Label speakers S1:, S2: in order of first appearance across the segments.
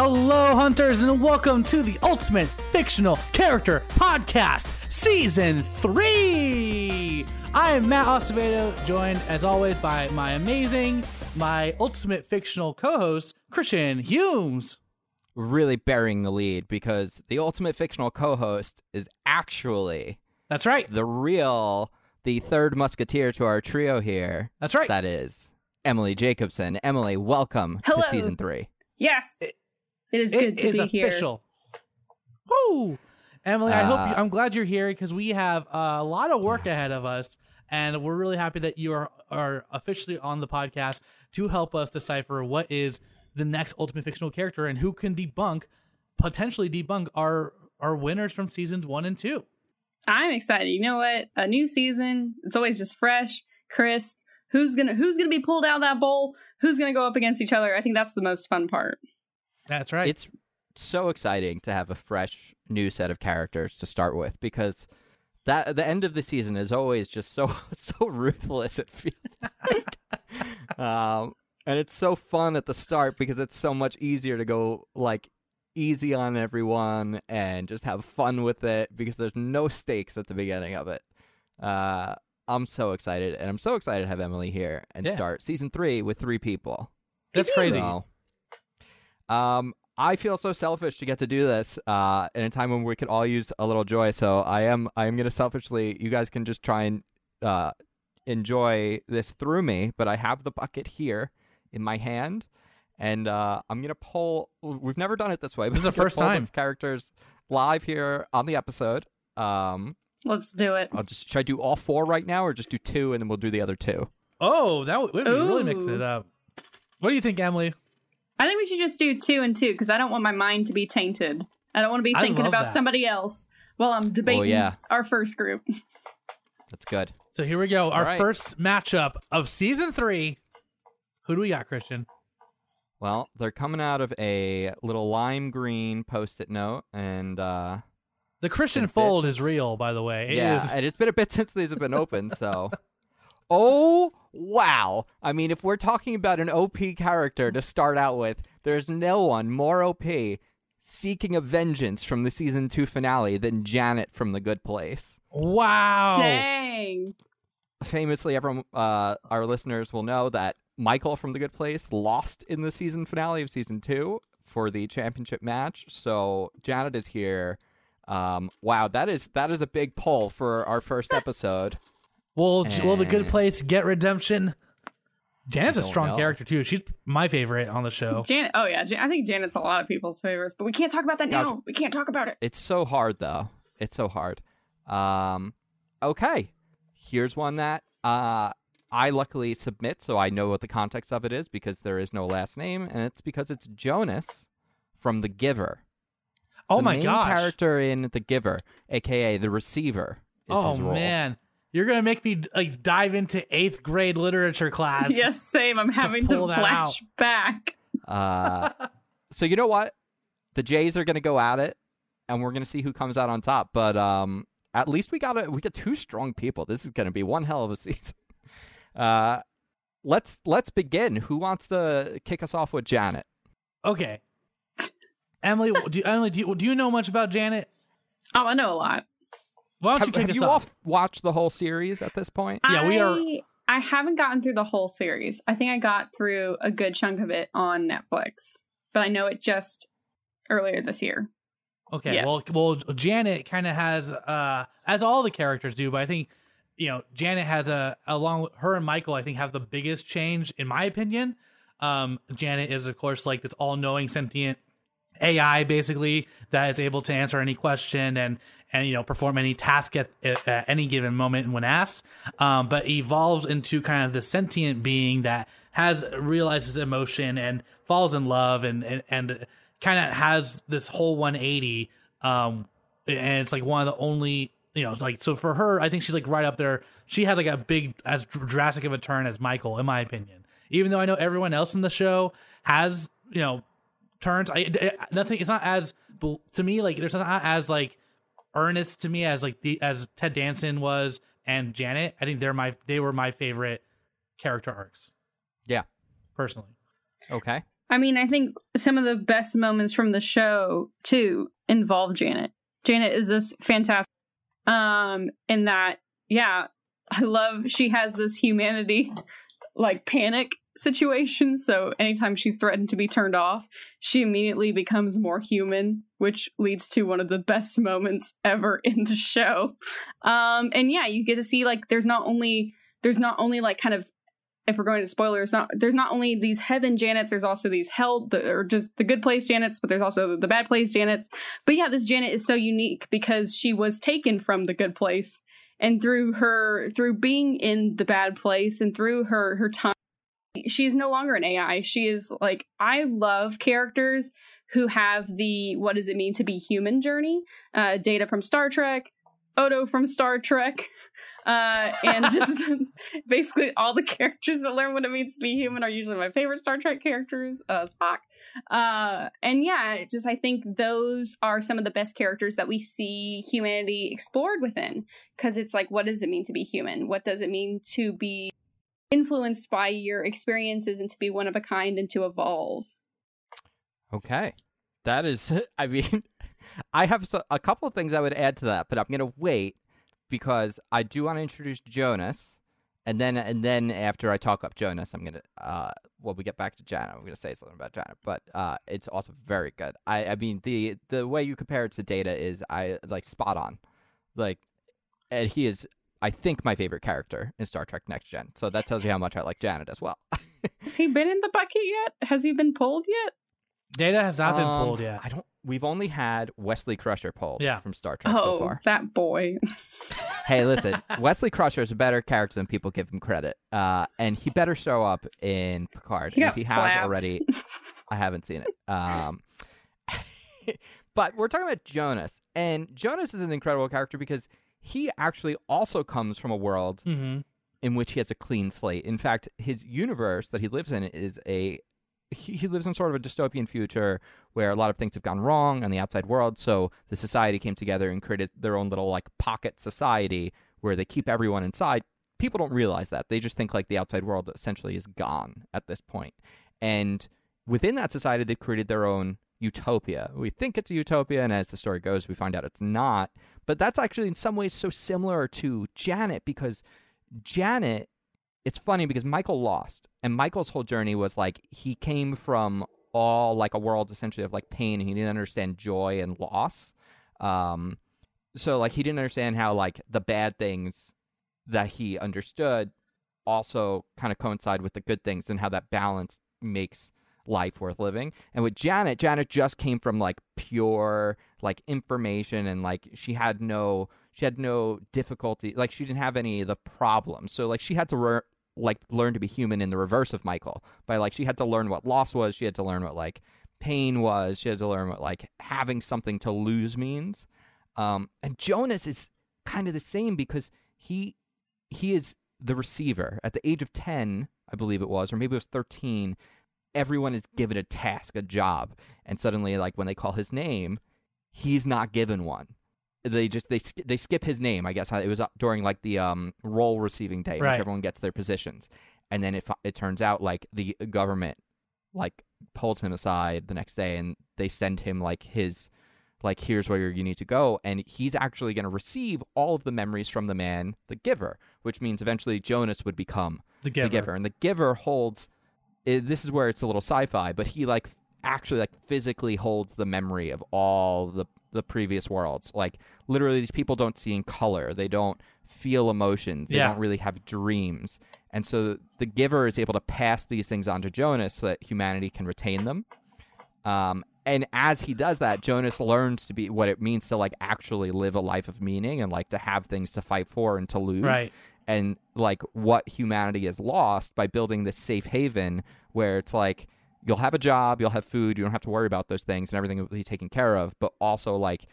S1: Hello, hunters, and welcome to the Ultimate Fictional Character Podcast, Season 3. I am Matt Acevedo, joined as always by my amazing, my ultimate fictional co host, Christian Humes.
S2: really burying the lead because the ultimate fictional co-host is actually
S1: That's right.
S2: the real the third musketeer to our trio here.
S1: That's right.
S2: That is Emily Jacobson. Emily, welcome
S3: Hello.
S2: to season 3.
S3: Yes. It is
S1: It
S3: good to
S1: is
S3: be here.
S1: official. Woo! Emily, I hope you,
S2: Uh,
S1: I'm glad you're here because we have a lot of work ahead of us, and we're really happy that you are are officially on the podcast to help us decipher what is the next ultimate fictional character and who can debunk, potentially debunk our our winners from seasons one and two.
S3: I'm excited. You know what? A new season. It's always just fresh, crisp. Who's gonna Who's gonna be pulled out of that bowl? Who's gonna go up against each other? I think that's the most fun part.
S1: That's right.
S2: It's so exciting to have a fresh new set of characters to start with because that the end of the season is always just so so ruthless it feels like. um and it's so fun at the start because it's so much easier to go like easy on everyone and just have fun with it because there's no stakes at the beginning of it. Uh I'm so excited and I'm so excited to have Emily here and
S1: Yeah.
S2: start season 3 with 3 people.
S1: That's crazy.
S2: So, um, I feel so selfish to get to do this uh, in a time when we could all use a little joy. So I am I am gonna selfishly. You guys can just try and uh, enjoy this through me, but I have the bucket here in my hand, and uh, I'm gonna pull. We've never done it this way.
S1: This is the first
S2: pull the
S1: time.
S2: Characters live here on the episode. Um,
S3: Let's do it.
S2: I'll just should I do all four right now, or just do two, and then we'll do the other two.
S1: oh, that would, would be really mixing it up. What do you think, Emily?
S3: I think we should just do two and two because I don't want my mind to be tainted. I don't want to be
S1: I
S3: thinking about
S1: that.
S3: somebody else while I'm debating
S2: Oh, yeah.
S3: our first group.
S2: That's good.
S1: So here we go. Our
S2: right.
S1: first matchup of season three. Who do we got, Christian?
S2: Well, they're coming out of a little lime green post-it note, and uh,
S1: The Christian fold is real, by the way. It
S2: yeah,
S1: is-
S2: and it's been a bit since these have been open. So, oh wow! I mean, if we're talking about an OP character to start out with, there's no one more OP seeking a vengeance from the season two finale than Janet from The Good Place.
S1: wow.
S3: Dang.
S2: Famously, everyone, uh, our listeners will know that Michael from The Good Place lost in the season finale of season two for the championship match. So Janet is here. Um, wow, that is that is a big pull for our first episode.
S1: Will Will the Good. Place get redemption? Janet's a strong
S2: know.
S1: character too. She's my favorite on the show.
S3: Janet. Oh yeah, Jan- I think Janet's a lot of people's favorites, but we can't talk about that
S2: Gotcha.
S3: now. We can't talk about it.
S2: It's so hard though. It's so hard. Um, okay, here's one that uh, I luckily submit, so I know what the context of it is because there is no last name, and it's because it's Jonas from The Giver.
S1: oh
S2: the
S1: my
S2: main
S1: gosh.
S2: character in The Giver, aka the receiver. Is
S1: oh
S2: his role.
S1: man. You're gonna make me like dive into eighth grade literature class.
S3: Yes, same. I'm having to
S1: pull that
S3: flash back.
S2: Uh, so you know what? The Jays are gonna go at it, and we're gonna see who comes out on top. But um, at least we got a we got two strong people. This is gonna be one hell of a season. Uh, let's let's begin. Who wants to kick us off with Janet?
S1: Okay. Emily, do, Emily, do you, do you know much about Janet?
S3: Oh, I know a lot.
S1: Why don't
S2: Have,
S1: you kick
S2: have
S1: us
S2: you
S1: off?
S2: all watched the whole series at this point?
S1: Yeah, we are-
S3: I- I haven't gotten through the whole series. I think I got through a good chunk of it on Netflix, but I know it just earlier this year.
S1: Okay,
S3: Yes.
S1: well, well, Janet kind of has, uh, as all the characters do, but I think, you know, Janet has a along with her and Michael. I think have the biggest change in my opinion. Um, Janet is of course like this all-knowing sentient AI basically that is able to answer any question and and you know perform any task at, at, any given moment when asked. Um, but evolves into kind of the sentient being that has realizes emotion and falls in love and and, and kind of has this whole 180. Um, and it's like one of the only you know like so for her i think she's like right up there she has like a big as drastic of a turn as michael in my opinion even though i know everyone else in the show has you know turns i it- nothing it's not as to me like there's not as like earnest to me as like the as ted danson was and janet i think they're my they were my favorite character arcs
S2: Yeah.
S1: personally
S2: Okay.
S3: I mean, I think some of the best moments from the show too involve Janet. Janet is this fantastic um in that yeah, I love she has this humanity like panic situation. So anytime she's threatened to be turned off, she immediately becomes more human, which leads to one of the best moments ever in the show. Um, and yeah, you get to see like there's not only there's not only like kind of if we're going to spoilers, not there's not only these heaven Janets, there's also these hell the, or just the good place Janets, but there's also the bad place Janets. But yeah, this Janet is so unique because she was taken from the good place and through her through being in the bad place and through her her time she is no longer an ai she is like i love characters who have the what does it mean to be human journey uh data from star trek odo from star trek uh, and just basically all the characters that learn what it means to be human are usually my favorite Star Trek characters, uh, Spock. Uh, and yeah, just I think those are some of the best characters that we see humanity explored within. Because it's like, what does it mean to be human? What does it mean to be influenced by your experiences and to be one of a kind and to evolve?
S2: Okay. That is, I mean, I have a couple of things I would add to that, but I'm going to wait because I do want to introduce Jonas, and then and then after I talk up Jonas, I'm gonna uh when we get back to Janet, I'm gonna say something about Janet, but uh it's also very good. I I mean the the way you compare it to Data is I like spot on, like, and he is I think my favorite character in Star Trek Next Gen. So that tells you how much I like Janet as well.
S3: Has he been in the bucket yet? Has he been pulled yet?
S1: Data has not been
S2: Um,
S1: pulled yet.
S2: I don't. We've only had Wesley Crusher pulled
S1: Yeah.
S2: from Star Trek
S3: Oh,
S2: so far.
S3: that boy.
S2: hey, listen, Wesley Crusher is a better character than people give him credit, uh, and he better show up in Picard.
S3: He
S2: if he
S3: slapped.
S2: has already, I haven't seen it. Um, but we're talking about Jonas, and Jonas is an incredible character because he actually also comes from a world
S1: mm-hmm.
S2: in which he has a clean slate. In fact, his universe that he lives in is a he, he lives in sort of a dystopian future where a lot of things have gone wrong on the outside world. So the society came together and created their own little like pocket society where they keep everyone inside. People don't realize that. They just think like the outside world essentially is gone at this point. And within that society, they created their own utopia. We think it's a utopia, and as the story goes, we find out it's not. But that's actually in some ways so similar to Janet because Janet, it's funny because Michael lost, and Michael's whole journey was like he came from all like a world essentially of like pain, and he didn't understand joy and loss. Um, so like he didn't understand how like the bad things that he understood also kind of coincide with the good things and how that balance makes life worth living. And with Janet, Janet just came from like pure like information and like she had no she had no difficulty like she didn't have any of the problems. So like she had to re- like learn to be human in the reverse of Michael. By like she had to learn what loss was, she had to learn what like pain was, she had to learn what like having something to lose means. Um and Jonas is kind of the same because he he is the receiver at the age of 10 i believe it was or maybe it was 13 everyone is given a task a job and suddenly like when they call his name he's not given one. They just they they skip his name i guess. It was up during like the um role receiving day
S1: Right.
S2: which everyone gets their positions. And then it it turns out like the government like pulls him aside the next day and they send him like his like here's where you need to go. And he's actually going to receive all of the memories from the man the giver which means eventually jonas would become
S1: The giver.
S2: the giver. And the giver holds i this is where it's a little sci-fi but he like actually like physically holds the memory of all the the previous worlds like literally these people don't see in color they don't feel emotions they
S1: Yeah.
S2: don't really have dreams and so the giver is able to pass these things on to jonas so that humanity can retain them um, and as he does that, Jonas learns to be what it means to like actually live a life of meaning and like to have things to fight for and to lose.
S1: Right.
S2: And like what humanity has lost by building this safe haven where it's like you'll have a job, you'll have food, you don't have to worry about those things and everything will be taken care of. But also like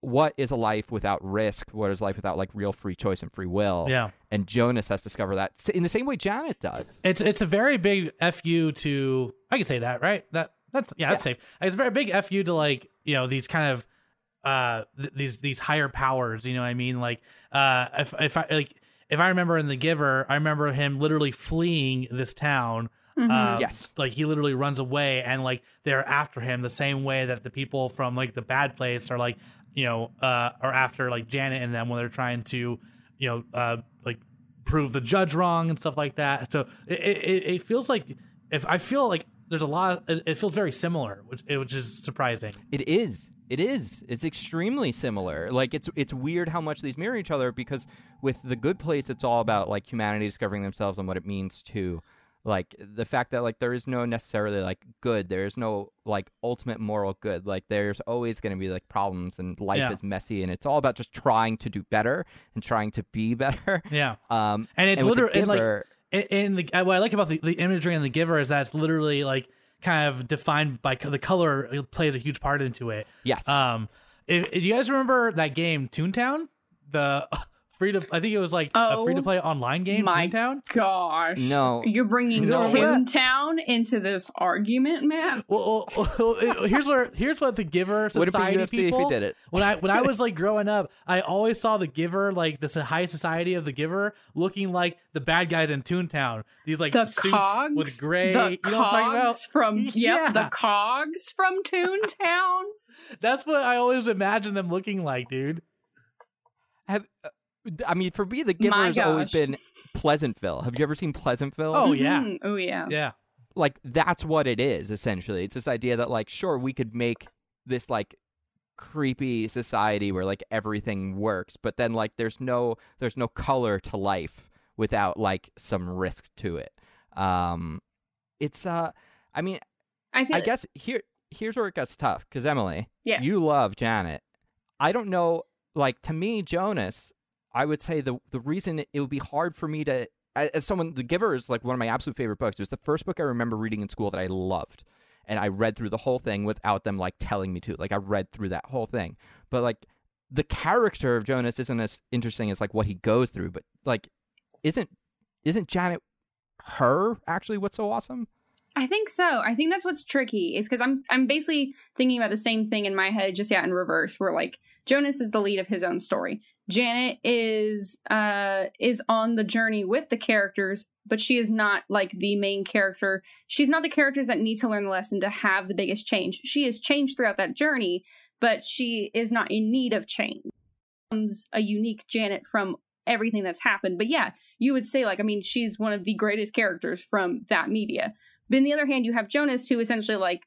S2: what is a life without risk? What is life without like real free choice and free will?
S1: Yeah.
S2: And Jonas has discovered that in the same way Janet does.
S1: It's it's a very big fu to I can say that right that that's yeah that's safe. It's a very big fu to like you know these kind of uh th- these these higher powers. You know what I mean? Like uh if if I like if I remember in the Giver, I remember him literally fleeing this town
S3: Mhm.
S1: Um,
S2: Yes.
S1: like he literally runs away, and like they're after him the same way that the people from like the bad place are like you know uh are after like Janet and them when they're trying to you know uh like prove the judge wrong and stuff like that. So it it, it feels like if I feel like there's a lot, it it feels very similar, which which is surprising.
S2: It is. It is. It's extremely similar. Like it's it's weird how much these mirror each other because with the good place it's all about like humanity discovering themselves and what it means to like the fact that like there is no necessarily like good. There is no like ultimate moral good. Like there's always going to be like problems and life
S1: Yeah.
S2: is messy and it's all about just trying to do better and trying to be better.
S1: Yeah,
S2: Um
S1: and it's
S2: and
S1: literally and, like and- and the, what I like about the, the imagery and the giver is that it's literally like kind of defined by the color it plays a huge part into it.
S2: yes.
S1: Um, if, if you guys remember that game Toontown, the free to I think it was like a
S3: Oh,
S1: free to play online game
S3: my
S1: Toontown.
S3: Gosh.
S2: No.
S3: You're bringing
S1: You don't
S3: Toontown into this argument, man.
S1: Well, well, well, here's where here's what the giver
S2: Would be
S1: society
S2: UFC
S1: people.
S2: if he did it?
S1: When I when I was like growing up, I always saw the giver like the high society of the giver looking like the bad guys in Toontown. These like
S3: The
S1: suits
S3: cogs
S1: with gray.
S3: The
S1: you know what I'm talking about?
S3: cogs from yep,
S1: Yeah.
S3: the cogs from Toontown.
S1: That's what I always imagine them looking like, dude.
S2: Have uh, I mean for me the Giver
S3: My
S2: has always been Pleasantville. Have you ever seen Pleasantville?
S1: Oh, yeah.
S3: Mhm. Oh yeah.
S1: Yeah.
S2: like that's what it is essentially it's this idea that like sure we could make this like creepy society where like everything works but then like there's no there's no color to life without like some risk to it um it's uh i mean
S3: I feel
S2: i guess here here's where it gets tough because emily
S3: Yeah.
S2: you love janet i don't know like to me jonas i would say the the reason it would be hard for me to as someone the giver is like one of my absolute favorite books it was the first book i remember reading in school that i loved and i read through the whole thing without them like telling me to like i read through that whole thing but like the character of jonas isn't as interesting as like what he goes through but like isn't isn't janet her actually what's so awesome
S3: I think so. I think that's what's tricky is because I'm I'm basically thinking about the same thing in my head, just yeah, in reverse. Where like Jonas is the lead of his own story. Janet is uh is on the journey with the characters, but she is not like the main character. She's not the characters that need to learn the lesson to have the biggest change. She has changed throughout that journey, but she is not in need of change. Becomes a unique Janet from everything that's happened. But yeah, you would say like I mean she's one of the greatest characters from that media. But on the other hand, you have Jonas, who essentially like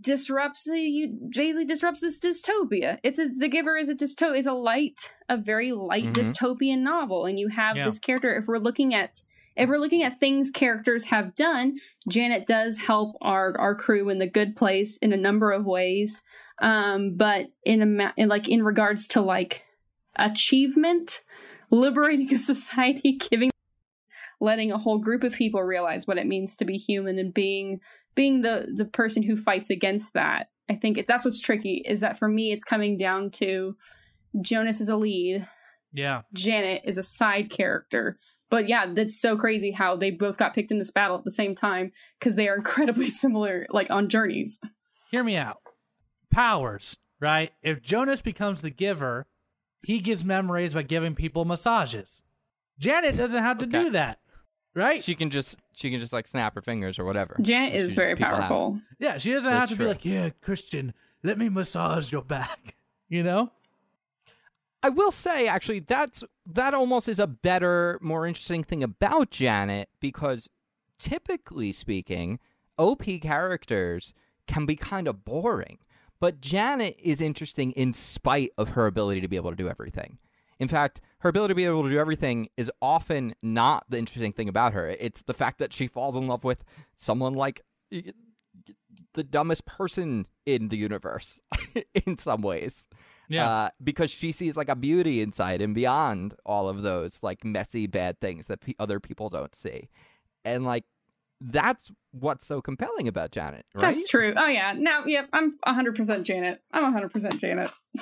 S3: disrupts the you basically disrupts this dystopia. It's a The Giver is a dysto is a light, a very light
S2: Mhm.
S3: dystopian novel, and you have
S1: Yeah.
S3: this character. If we're looking at if we're looking at things characters have done, Janet does help our our crew in the good place in a number of ways. Um, but in a ma- in like in regards to like achievement, liberating a society, giving letting a whole group of people realize what it means to be human and being being the the person who fights against that i think it, that's what's tricky is that for me it's coming down to jonas is a lead
S1: Yeah.
S3: janet is a side character but yeah that's so crazy how they both got picked in this battle at the same time because they are incredibly similar like on journeys
S1: Hear me out. Powers, right? If Jonas becomes the giver, he gives memories by giving people massages. Janet doesn't have to
S2: Okay.
S1: do that, right?
S2: she can just she can just like snap her fingers or whatever
S3: janet is very
S2: people have
S3: powerful
S1: yeah, she doesn't
S2: That's
S1: have to
S2: true.
S1: be like, yeah, Christian, let me massage your back. You know?
S2: I will say actually that's that almost is a better, more interesting thing about Janet because typically speaking, OP characters can be kind of boring. But Janet is interesting in spite of her ability to be able to do everything. In fact, her ability to be able to do everything is often not the interesting thing about her. It's the fact that she falls in love with someone like y- y- the dumbest person in the universe in some ways
S1: Yeah.
S2: uh, because she sees like a beauty inside and beyond all of those like messy bad things that pe other people don't see, and like that's what's so compelling about Janet, right?
S3: that's true oh yeah now yep i'm 100% janet i'm 100% janet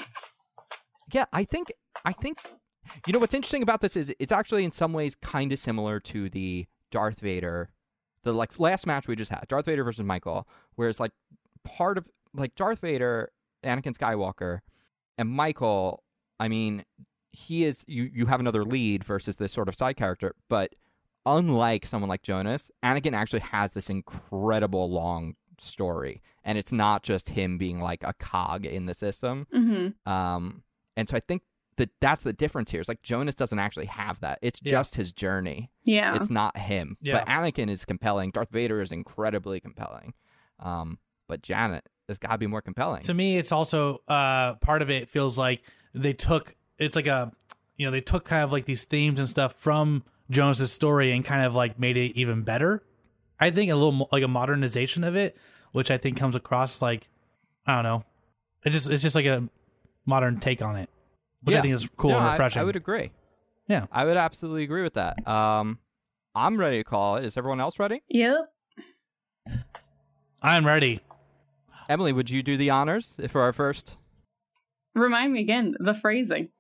S2: Yeah, I think I think you know what's interesting about this is it's actually in some ways kind of similar to the Darth Vader, the like last match we just had, Darth Vader versus Michael, whereas like part of like Darth Vader, Anakin Skywalker, and Michael, I mean, he is you you have another lead versus this sort of side character, but unlike someone like Jonas, Anakin actually has this incredible long story, and it's not just him being like a cog in the system.
S3: Mm-hmm.
S2: Um, and so I think that that's the difference here. It's like Jonas doesn't actually have that. It's
S1: Yeah.
S2: just his journey.
S3: Yeah.
S2: It's not him.
S1: Yeah.
S2: But Anakin is compelling. Darth Vader is incredibly compelling. Um, but Janet has got to be more compelling.
S1: to me it's also uh part of it feels like they took it's like a you know they took kind of like these themes and stuff from Jonas's story and kind of like made it even better i think a little mo- like a modernization of it which i think comes across like i don't know it's just it's just like a modern take on it which i
S2: Yeah.
S1: think is cool
S2: No,
S1: and
S2: I-
S1: refreshing
S2: I, would agree.
S1: Yeah.
S2: I would absolutely agree with that. Um, I'm ready to call it. Is everyone else ready?
S3: Yep.
S1: i'm ready
S2: Emily, would you do the honors for our first?
S3: Remind me again the phrasing.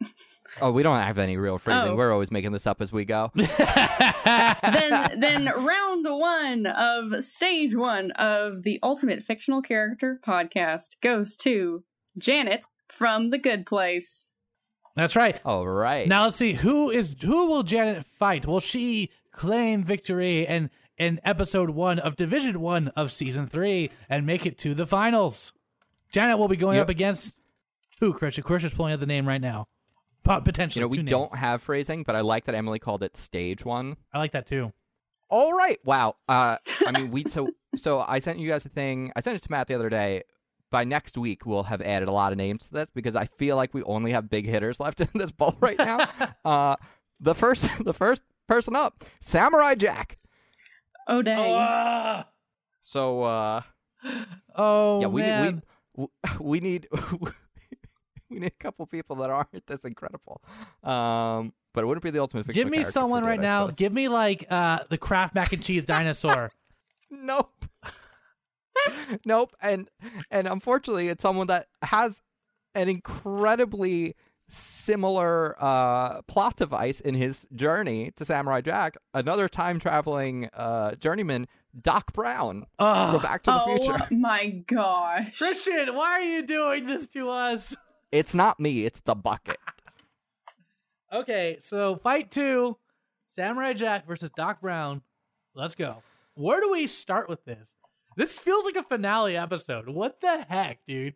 S2: Oh, we don't have any real phrasing.
S3: Oh.
S2: We're always making this up as we go.
S3: then then round one of stage one of the ultimate fictional character podcast goes to Janet from The Good Place.
S1: That's right
S2: All right.
S1: Now let's see who is who will Janet fight? Will she claim victory and in episode one of Division One of season three and make it to the finals? Janet will be going
S2: Yep.
S1: up against who? Christian. Christian's pulling out the name right now. Po- Potentially,
S2: you know, we don't
S1: names.
S2: have phrasing, but I like that Emily called it stage one.
S1: I like that too.
S2: All right. Wow. Uh, I mean, we so so I sent you guys a thing. I sent it to Matt the other day. By next week, we'll have added a lot of names to this because I feel like we only have big hitters left in this bowl right now. uh, the first, the first person up, Samurai Jack.
S3: Oh dang.
S1: Ah!
S2: So uh,
S1: oh
S2: yeah, we
S1: man.
S2: we we need we need a couple people that aren't this incredible. Um, but it wouldn't be the ultimate.
S1: Give me someone right
S2: Jade, I
S1: now. Give me like uh the Kraft mac and cheese dinosaur.
S2: nope nope and and unfortunately it's someone that has an incredibly similar uh plot device in his journey to samurai jack another time traveling uh journeyman doc brown from
S1: Oh,
S2: back to the
S3: oh
S2: future
S3: my gosh.
S1: Christian, why are you doing this to us?
S2: it's not me it's the bucket
S1: Okay, so fight two, Samurai Jack versus Doc Brown. Let's go. Where do we start with this? This feels like a finale episode. What the heck, dude?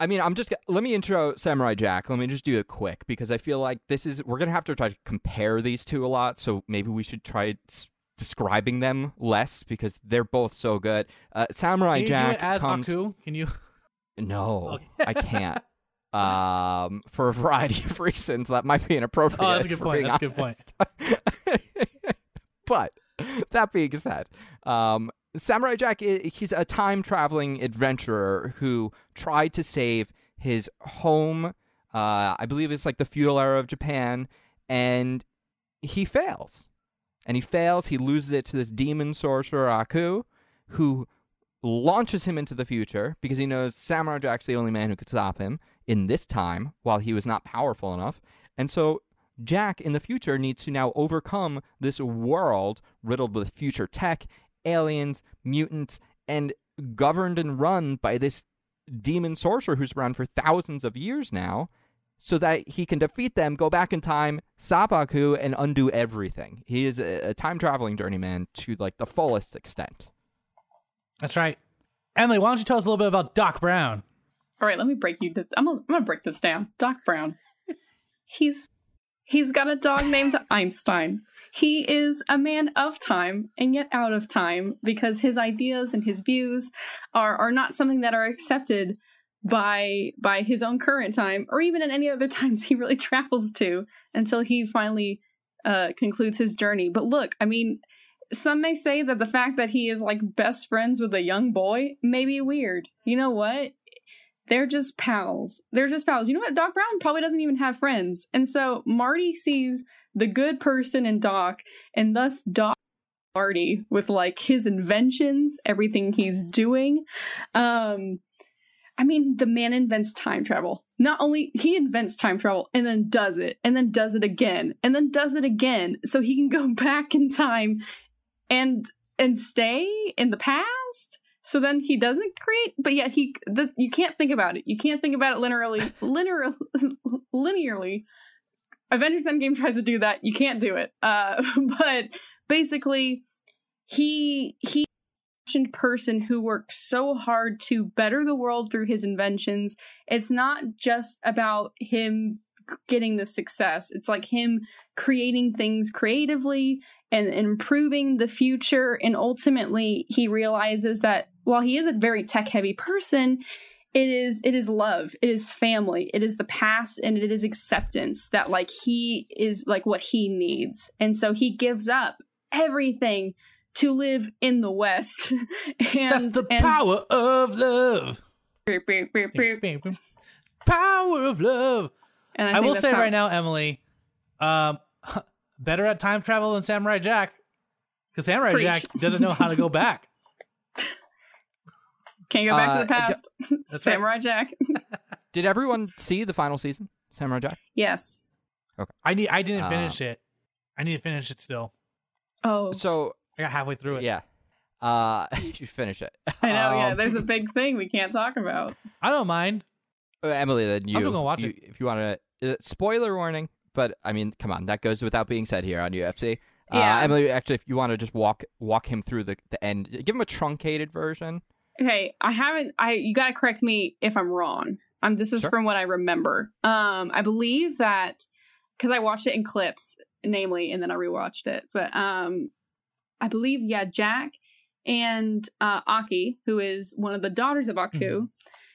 S2: I mean, I'm just let me intro Samurai Jack. Let me just do it quick because I feel like this is we're gonna have to try to compare these two a lot. So maybe we should try describing them less because they're both so good. Uh, Samurai
S1: Can you
S2: Jack
S1: do it as
S2: comes.
S1: Aku? Can you?
S2: No,
S1: Okay.
S2: I can't. Um, for a variety of reasons, that might be inappropriate.
S1: Oh, that's a good point. That's a good point.
S2: but that being said, um, Samurai Jack, he's a time traveling adventurer who tried to save his home. Uh, I believe it's like the feudal era of Japan, and he fails. And he fails. He loses it to this demon sorcerer Aku, who launches him into the future because he knows Samurai Jack's the only man who could stop him in this time while he was not powerful enough. And so Jack in the future needs to now overcome this world riddled with future tech, aliens, mutants, and governed and run by this demon sorcerer who's around for thousands of years now. So that he can defeat them, go back in time, stop Aku, and undo everything. He is a, a time traveling journeyman to like the fullest extent.
S1: That's right. Emily, why don't you tell us a little bit about Doc Brown?
S3: All right, let me break you. This. I'm gonna, I'm gonna break this down. Doc Brown. He's he's got a dog named Einstein. He is a man of time and yet out of time because his ideas and his views are are not something that are accepted by by his own current time or even in any other times he really travels to until he finally uh, concludes his journey. But look, I mean, some may say that the fact that he is like best friends with a young boy may be weird. You know what? They're just pals. They're just pals. You know what? Doc Brown probably doesn't even have friends. And so Marty sees the good person in Doc, and thus Doc Marty with like his inventions, everything he's doing. Um I mean, the man invents time travel. Not only he invents time travel and then does it, and then does it again, and then does it again, so he can go back in time and and stay in the past. So then he doesn't create, but yet he the, you can't think about it. You can't think about it linearly, linear, linearly. Avengers Endgame tries to do that. You can't do it. Uh, but basically he he person who works so hard to better the world through his inventions. It's not just about him getting the success. It's like him creating things creatively and improving the future and ultimately he realizes that while he is a very tech heavy person, it is it is love it is family it is the past and it is acceptance that like he is like what he needs and so he gives up everything to live in the west and
S1: That's the
S3: and,
S1: power of love. Power of love.
S3: and
S1: I,
S3: think
S1: will say
S3: how-
S1: right now, Emily, um, better at time travel than Samurai Jack, because Samurai
S3: Preach.
S1: Jack doesn't know how to go back.
S3: Can't go back
S2: Uh,
S3: to the
S2: I d-
S3: past
S1: That's right.
S3: samurai jack
S2: Did everyone see the final season, Samurai Jack?
S3: yes Okay.
S1: I need. I didn't
S2: Uh,
S1: finish it. I need to finish it still.
S3: oh
S2: So
S1: I got halfway through it.
S2: yeah, uh, you finish it.
S3: i know yeah
S2: Um,
S3: there's a big thing we can't talk about
S1: I don't mind.
S2: Uh, Emily, then you, I'm
S1: still gonna watch
S2: you-
S1: it.
S2: if you want to. Uh, spoiler warning, but I mean, come on, that goes without being said here on UFC. Uh,
S3: Yeah.
S2: Emily, actually, if you want to just walk walk him through the the end, give him a truncated version.
S3: Okay i haven't i you gotta correct me if i'm wrong um this is
S2: Sure.
S3: from what i remember um i believe that because i watched it in clips namely and then i rewatched it but um i believe yeah jack and uh Ashi who is one of the daughters of aku
S1: Mhm.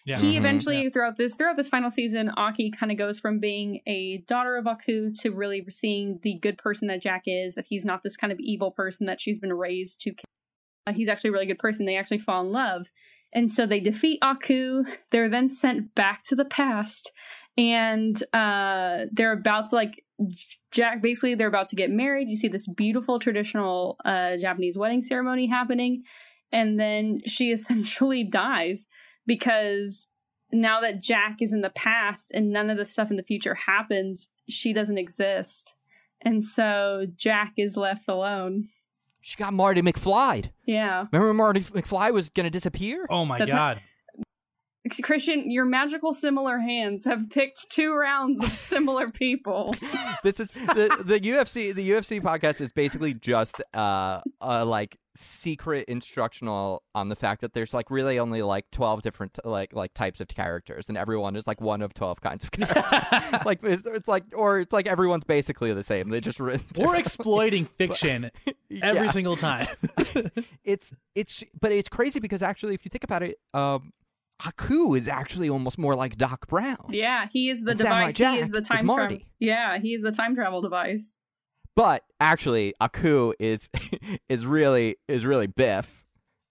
S1: Yeah.
S3: he
S2: Mhm.
S3: eventually throughout this throughout this final season Ashi kind of goes from being a daughter of aku to really seeing the good person that jack is that he's not this kind of evil person that she's been raised to he's actually a really good person. They actually fall in love. And so they defeat aku. They're then sent back to the past. And uh they're about to like jack basically they're about to get married. You see this beautiful traditional uh japanese wedding ceremony happening. And then she essentially dies because now that Jack is in the past and none of the stuff in the future happens, she doesn't exist. And so Jack is left alone.
S2: She got Marty McFly.
S3: Yeah.
S2: Remember Marty McFly was gonna disappear?
S1: Oh my
S3: That's
S1: god.
S3: Christian, your magical similar hands have picked two rounds of similar people.
S2: this is the the UFC. The UFC podcast is basically just uh, a like secret instructional on the fact that there's like really only like twelve different like like types of characters, and everyone is like one of twelve kinds of characters. like it's, it's like or it's like everyone's basically the same. They just written.
S1: We're
S2: different-
S1: exploiting fiction every
S2: Yeah.
S1: single time.
S2: it's it's but it's crazy because actually if you think about it um Haku is actually almost more like Doc Brown.
S3: Yeah, he is the
S2: And Samurai
S3: device. he is the time travel.
S2: Marty.
S3: Yeah, he is the time travel device.
S2: But actually Aku is is really is really Biff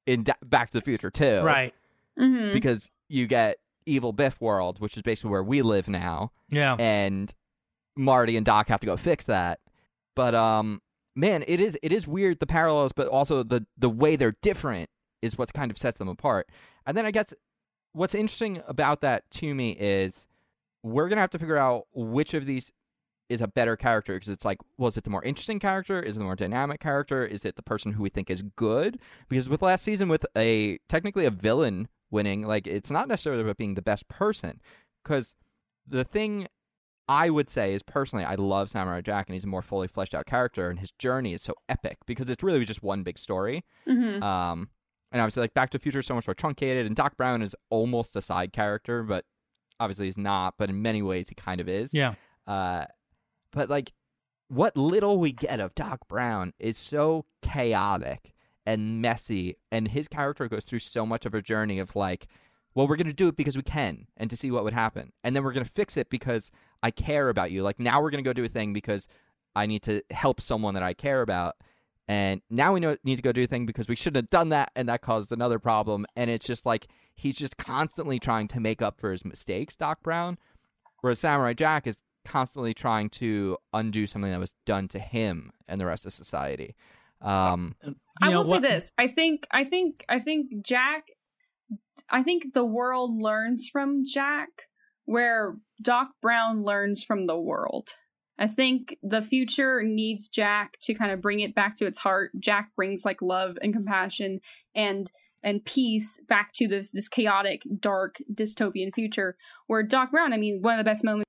S2: in Da- Back to the Future too.
S1: right.
S3: hmm
S2: Because you get evil Biff world, which is basically where we live now,
S1: Yeah.
S2: and Marty and Doc have to go fix that. But um man, it is it is weird the parallels, but also the the way they're different is what kind of sets them apart. And then I guess what's interesting about that to me is we're gonna have to figure out which of these is a better character because it's like, was it the more interesting character? Is it the more dynamic character? Is it the person who we think is good? Because with last season, with a technically a villain winning, like it's not necessarily about being the best person. Because the thing I would say is personally, I love Samurai Jack, and he's a more fully fleshed out character, and his journey is so epic because it's really just one big story.
S3: hmm
S2: Um, and obviously, like Back to the Future is so much more truncated, and Doc Brown is almost a side character, but obviously he's not. But in many ways, he kind of is.
S1: Yeah.
S2: Uh, but like, what little we get of Doc Brown is so chaotic and messy, and his character goes through so much of a journey of like, well, we're gonna do it because we can, and to see what would happen, and then we're gonna fix it because I care about you. Like now, we're gonna go do a thing because I need to help someone that I care about. And now we know need to go do a thing because we shouldn't have done that, and that caused another problem. And it's just like he's just constantly trying to make up for his mistakes, Doc Brown. Whereas Samurai Jack is constantly trying to undo something that was done to him and the rest of society. Um,
S3: I
S1: know
S3: will say this. I think I think I think Jack I think the world learns from Jack where Doc Brown learns from the world. I think the future needs Jack to kind of bring it back to its heart. Jack brings like love and compassion and and peace back to this this chaotic, dark, dystopian future. Where Doc Brown, I mean, one of the best moments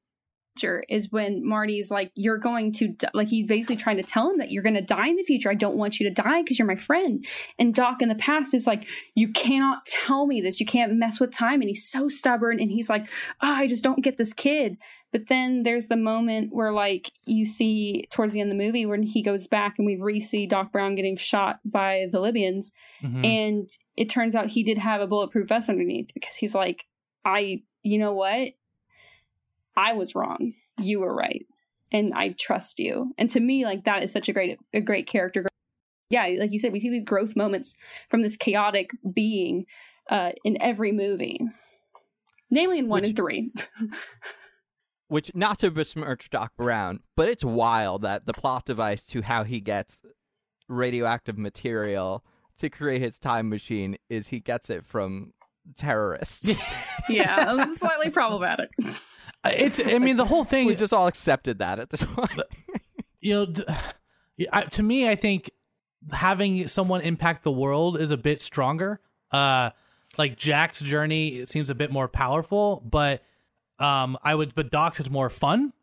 S3: is when Marty's like, You're going to, di-, like, he's basically trying to tell him that you're going to die in the future. I don't want you to die because you're my friend. And Doc in the past is like, You cannot tell me this. You can't mess with time. And he's so stubborn. And he's like, oh, I just don't get this kid. But then there's the moment where, like, you see towards the end of the movie when he goes back and we re see Doc Brown getting shot by the Libyans.
S1: Mhm.
S3: And it turns out he did have a bulletproof vest underneath because he's like, I, you know what? I was wrong. You were right. And I trust you. And to me, like, that is such a great, a great character. Yeah, like you said, we see these growth moments from this chaotic being uh, in every movie, namely in one
S2: Which-
S3: and three.
S2: Which, not to besmirch Doc Brown, but it's wild that the plot device to how he gets radioactive material to create his time machine is he gets it from terrorists.
S3: yeah, it was slightly problematic.
S1: It's. I mean, the whole thing.
S2: we just all accepted that at this point.
S1: you know, I- to me, I think having someone impact the world is a bit stronger. Uh, like Jack's journey it seems a bit more powerful, but um, I would, but Doc's is more fun.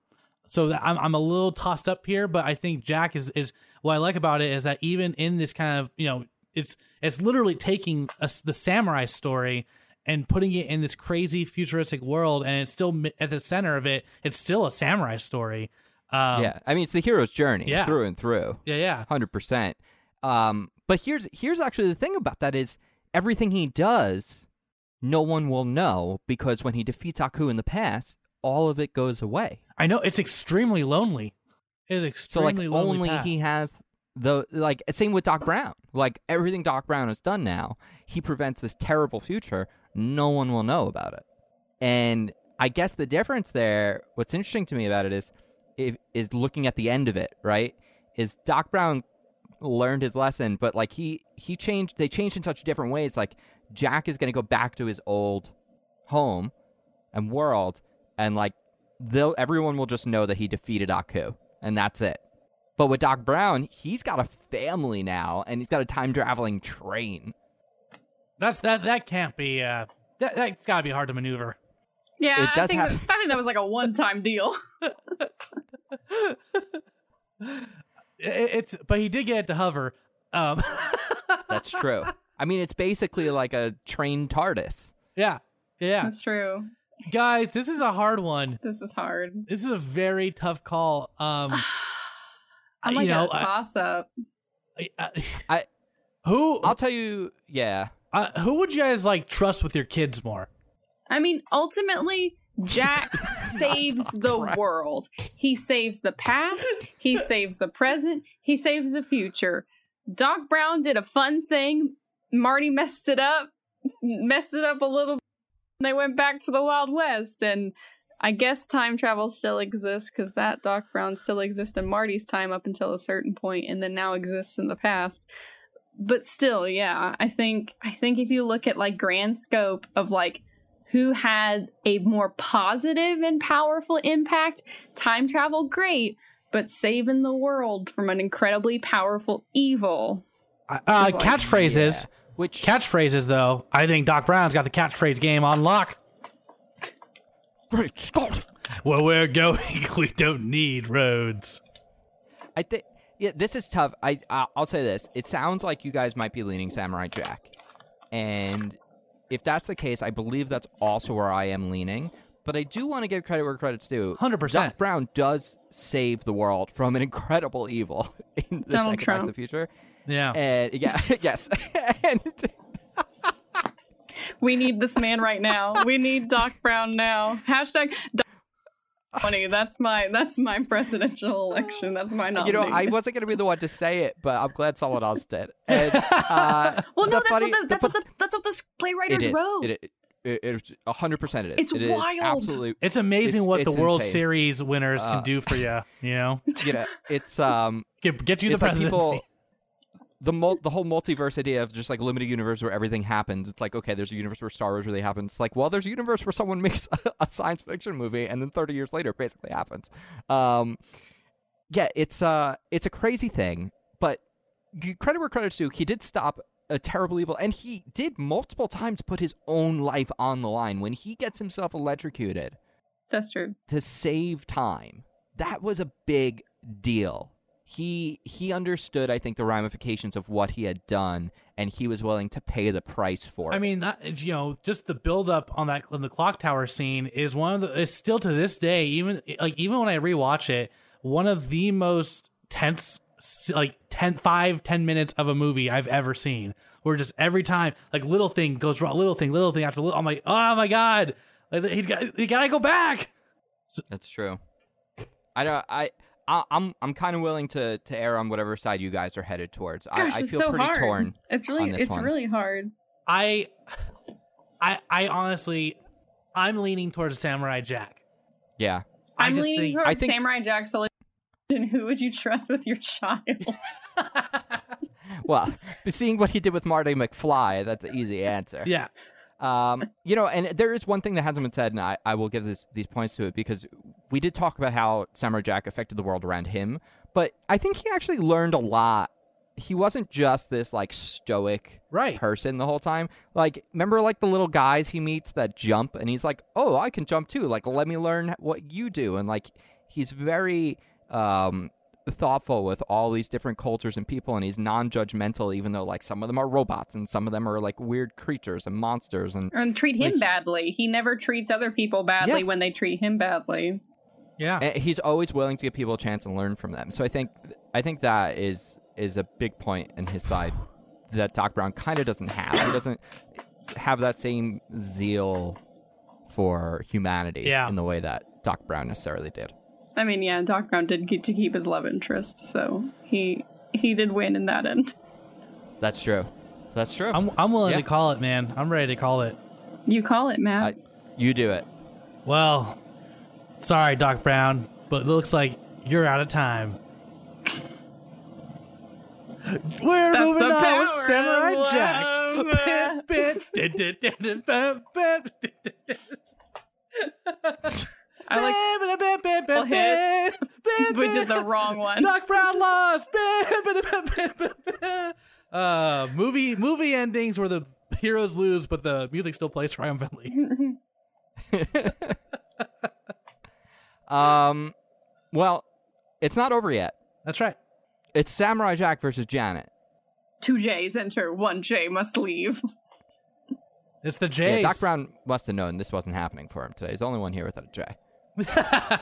S1: So I'm I'm a little tossed up here, but I think Jack is is what I like about it is that even in this kind of you know it's it's literally taking a the samurai story and putting it in this crazy futuristic world, and it's still at the center of it. It's still a samurai story. Um,
S2: yeah, I mean it's the hero's journey
S1: Yeah.
S2: through and through,
S1: yeah, yeah.
S2: hundred percent. Um, but here's here's actually the thing about that is everything he does, no one will know because when he defeats Aku in the past, all of it goes away.
S1: I know it's extremely lonely. It is extremely
S2: So like
S1: lonely.
S2: only
S1: path.
S2: he has the like same with Doc Brown. Like everything Doc Brown has done now, he prevents this terrible future. No one will know about it. And I guess the difference there, what's interesting to me about it is is looking at the end of it, right? Is Doc Brown learned his lesson, but like he he changed they changed in such different ways. Like Jack is gonna go back to his old home and world and like they'll everyone will just know that he defeated Aku and that's it. But with Doc Brown, he's got a family now and he's got a time traveling train.
S1: That's that. That can't be. Uh, that that's got to be hard to maneuver.
S3: Yeah,
S2: It does
S3: I, think
S2: have-
S3: that, I think that was like a one-time deal.
S1: It- it's but he did get it to hover. Um,
S2: That's true. I mean, it's basically like a train TARDIS.
S1: yeah, yeah.
S3: That's true.
S1: Guys, this is a hard one.
S3: This is hard.
S1: This is a very tough call. Um,
S3: I'm like
S1: you know,
S3: a toss-up.
S1: I, I,
S2: I-
S1: who
S2: I'll tell you, yeah.
S1: Uh, who would you guys like trust with your kids more?
S3: I mean, ultimately, Jack saves the world. He saves the past, he saves the present, he saves the future. Doc Brown did a fun thing. Marty messed it up, messed it up a little. They went back to the Wild West, and I guess time travel still exists because that Doc Brown still exists in Marty's time up until a certain point, and then now exists in the past. But still, yeah, I think I think if you look at like grand scope of like who had a more positive and powerful impact. Time travel, great, but saving the world from an incredibly powerful evil.
S1: Uh,
S3: like,
S1: catchphrases.
S2: Yeah. Which
S1: Catchphrases, though. I think Doc Brown's got the catchphrase game on lock.
S2: Great Scott!
S1: Where we're going, we don't need roads.
S2: I think yeah, this is tough. I I- I'll say this. It sounds like you guys might be leaning Samurai Jack, and if that's the case, I believe that's also where I am leaning. But I do want to give credit where credit's due.
S1: 100%.
S2: Doc Brown does save the world from an incredible evil in the
S3: Donald
S2: second Back to
S3: Trump.
S2: the Future.
S1: Yeah.
S2: And yeah, yes, and
S3: We need this man right now. We need Doc Brown now. Hashtag Doc Funny. That's my that's my presidential election. That's my
S2: you know, I wasn't gonna be the one to say it, but I'm glad someone else did. And, uh,
S3: well, no, that's
S2: funny-
S3: what the, that's
S2: the-
S3: what the that's what the screenwriters
S2: it is.
S3: wrote.
S2: It, it, it's a hundred percent. It is.
S3: It's
S2: It is
S3: wild.
S2: absolutely.
S1: It's amazing
S2: It's-
S1: what
S2: it's
S1: the World
S2: insane.
S1: Series winners
S2: Uh,
S1: can do for you. You know,
S2: You know, it's um.
S1: get, get you the
S2: it's like
S1: presidency.
S2: people the mul- the whole multiverse idea of just like limited universe where everything happens. It's like okay, there's a universe where Star Wars really happens. It's like well, there's a universe where someone makes a, a science fiction movie and then 30 years later it basically happens. Um, yeah, it's uh, it's a crazy thing, but credit where credit's due. He did stop a terrible evil, and he did multiple times put his own life on the line when he gets himself electrocuted.
S3: That's true.
S2: to save time. That was a big deal. He he understood, I think, the ramifications of what he had done, and he was willing to pay the price for it.
S1: I mean, that, you know, just the build up on that on the clock tower scene is one of the is still to this day, even like even when I rewatch it, one of the most tense like 10 5 10 minutes of a movie I've ever seen. Where just every time like little thing goes wrong, little thing, little thing after little I'm like, "Oh my god. Like, he's got he got to go back."
S2: That's true. I don't. I. I I'm I'm kind of willing to to err on whatever side you guys are headed towards.
S3: Gosh,
S2: I, I
S3: it's
S2: feel
S3: so
S2: pretty
S3: hard.
S2: torn.
S3: It's really
S2: on this
S3: it's
S2: one.
S3: really hard.
S1: I I I honestly I'm leaning towards Samurai Jack.
S2: Yeah.
S1: I
S3: I'm
S1: just
S3: leaning
S1: think
S2: I
S3: towards
S2: think-
S3: Samurai Jack solution. Who would you trust with your child?
S2: Well, seeing what he did with Marty McFly, that's an easy answer.
S1: yeah.
S2: Um, you know, and there is one thing that hasn't been said, and I, I will give this these points to it because we did talk about how Samurai Jack affected the world around him, but I think he actually learned a lot. He wasn't just this like stoic
S1: Right.
S2: person the whole time. Like, remember like the little guys he meets that jump, and he's like, "Oh, I can jump too. Like, let me learn what you do." And like, he's very um thoughtful with all these different cultures and people, and he's non-judgmental, even though like some of them are robots and some of them are like weird creatures and monsters and
S3: and treat him
S2: Like-
S3: badly. He never treats other people badly
S2: Yeah.
S3: when they treat him badly.
S1: Yeah.
S2: and he's always willing to give people a chance and learn from them. So I think I think that is is a big point in his side that Doc Brown kind of doesn't have. He doesn't have that same zeal for humanity
S1: Yeah.
S2: in the way that Doc Brown necessarily did.
S3: I mean, yeah, Doc Brown did get to keep his love interest, so he he did win in that end.
S2: That's true. That's true.
S1: I'm I'm willing
S2: Yeah.
S1: to call it, man. I'm ready to call it.
S3: You call it, Matt.
S2: I- you do it.
S1: Well, sorry, Doc Brown, but it looks like you're out of time. We're
S3: That's
S1: moving
S3: the
S1: on with Samurai
S3: of
S1: Jack.
S3: I like Well, hits. we did the wrong one.
S1: Doc Brown lost. Uh, movie movie endings where the heroes lose, but the music still plays triumphantly.
S2: Um, well, it's not over yet.
S1: That's right.
S2: It's Samurai Jack versus Janet.
S3: Two J's enter, one J must leave.
S1: It's the Jays.
S2: Yeah, Doc Brown must have known this wasn't happening for him today. He's the only one here without a J.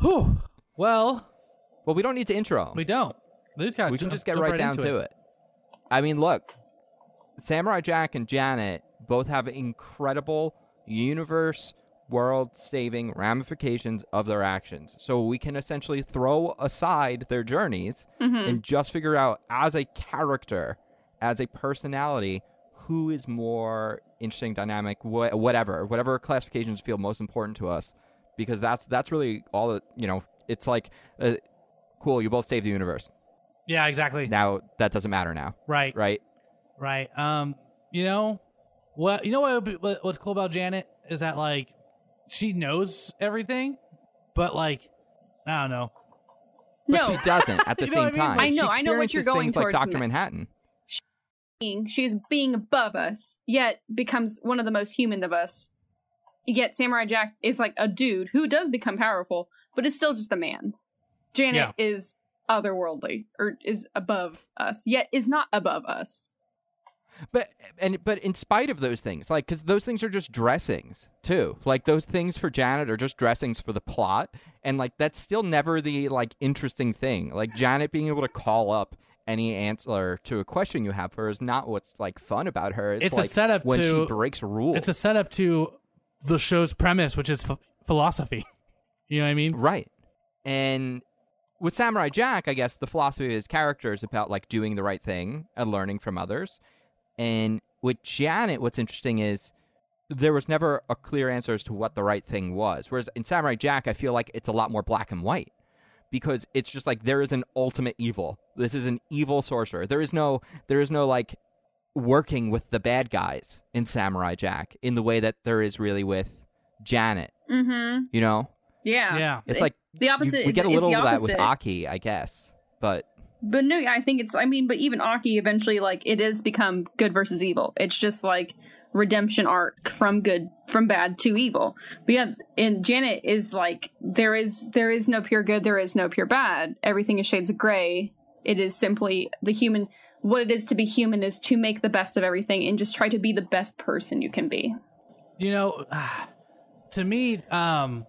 S1: Whew. Well,
S2: Well, we don't need to intro him.
S1: we don't. We, just
S2: we can just get
S1: jump
S2: right, down
S1: into
S2: to it. I mean, look, Samurai Jack and Janet both have incredible universe world saving ramifications of their actions. So we can essentially throw aside their journeys
S3: Mhm.
S2: and just figure out as a character, as a personality, who is more interesting, dynamic, wha- whatever, whatever classifications feel most important to us, because that's that's really all that you know. It's like, uh, cool, you both saved the universe.
S1: Yeah, exactly.
S2: Now that doesn't matter now,
S1: Right,
S2: right?
S1: right. Um, you know what? You know what, be- what? What's cool about Janet is that like she knows everything, but like I don't know.
S2: But
S3: No,
S2: she doesn't at the
S1: You know
S2: same
S1: what I
S2: time.
S1: mean?
S3: I know-
S2: She
S3: I know what you're going
S2: things
S3: towards,
S2: like Doctor
S3: Matt.
S2: Manhattan.
S3: being she's being above us, yet becomes one of the most human of us. Yet Samurai Jack is like a dude who does become powerful, but is still just a man. Janet
S1: Yeah.
S3: is otherworldly or is above us, yet is not above us.
S2: But and but in spite of those things, like because those things are just dressings too. Like those things for Janet are just dressings for the plot, and like that's still never the like interesting thing. Like Janet being able to call up any answer to a question you have for her is not what's like fun about her. It's,
S1: It's a setup
S2: when
S1: to-
S2: she breaks rules.
S1: It's a setup to the show's premise, which is ph philosophy. You know what I mean?
S2: Right. And with Samurai Jack, I guess the philosophy of his character is about like doing the right thing and learning from others. And with Janet, what's interesting is there was never a clear answer as to what the right thing was. Whereas in Samurai Jack, I feel like it's a lot more black and white because it's just like there is an ultimate evil. This is an evil sorcerer. There is no there is no like working with the bad guys in Samurai Jack in the way that there is really with Janet,
S3: Mm-hmm.
S2: you know?
S3: Yeah.
S1: Yeah.
S2: It's like
S3: The
S2: you-
S3: opposite
S2: we get a little
S3: the
S2: of that with Ashi, I guess. But
S3: But no, I think it's. I mean, but even Ashi eventually, like, it is become good versus evil. It's just like redemption arc from good from bad to evil. But yeah, and Janet is like there is there is no pure good, there is no pure bad. Everything is shades of gray. It is simply the human what it is to be human is to make the best of everything and just try to be the best person you can be.
S1: You know, to me, um,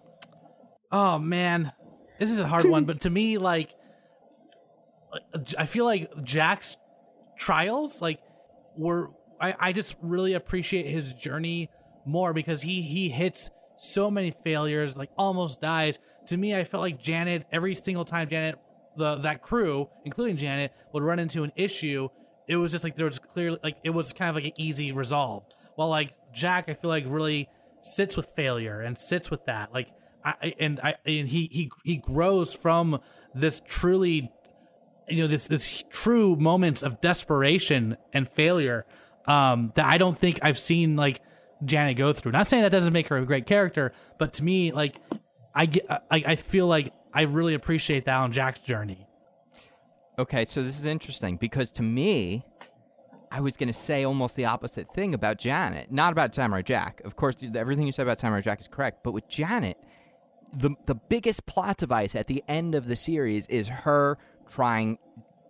S1: oh man, this is a hard one, but to me, like, I feel like Jack's trials, like, were I, I just really appreciate his journey more because he he hits so many failures, like almost dies. To me, I felt like Janet every single time Janet the that crew, including Janet, would run into an issue. It was just like there was clearly like it was kind of like an easy resolve. While like Jack, I feel like really sits with failure and sits with that. Like I and I and he he he grows from this truly you know this this true moments of desperation and failure um that I don't think I've seen like Janet go through. Not saying that doesn't make her a great character, but to me like I get I, I feel like I really appreciate that on Jack's journey.
S2: Okay, so this is interesting because to me I was going to say almost the opposite thing about Janet. Not about Samurai Jack. Of course, everything you said about Samurai Jack is correct, but with Janet, the the biggest plot device at the end of the series is her trying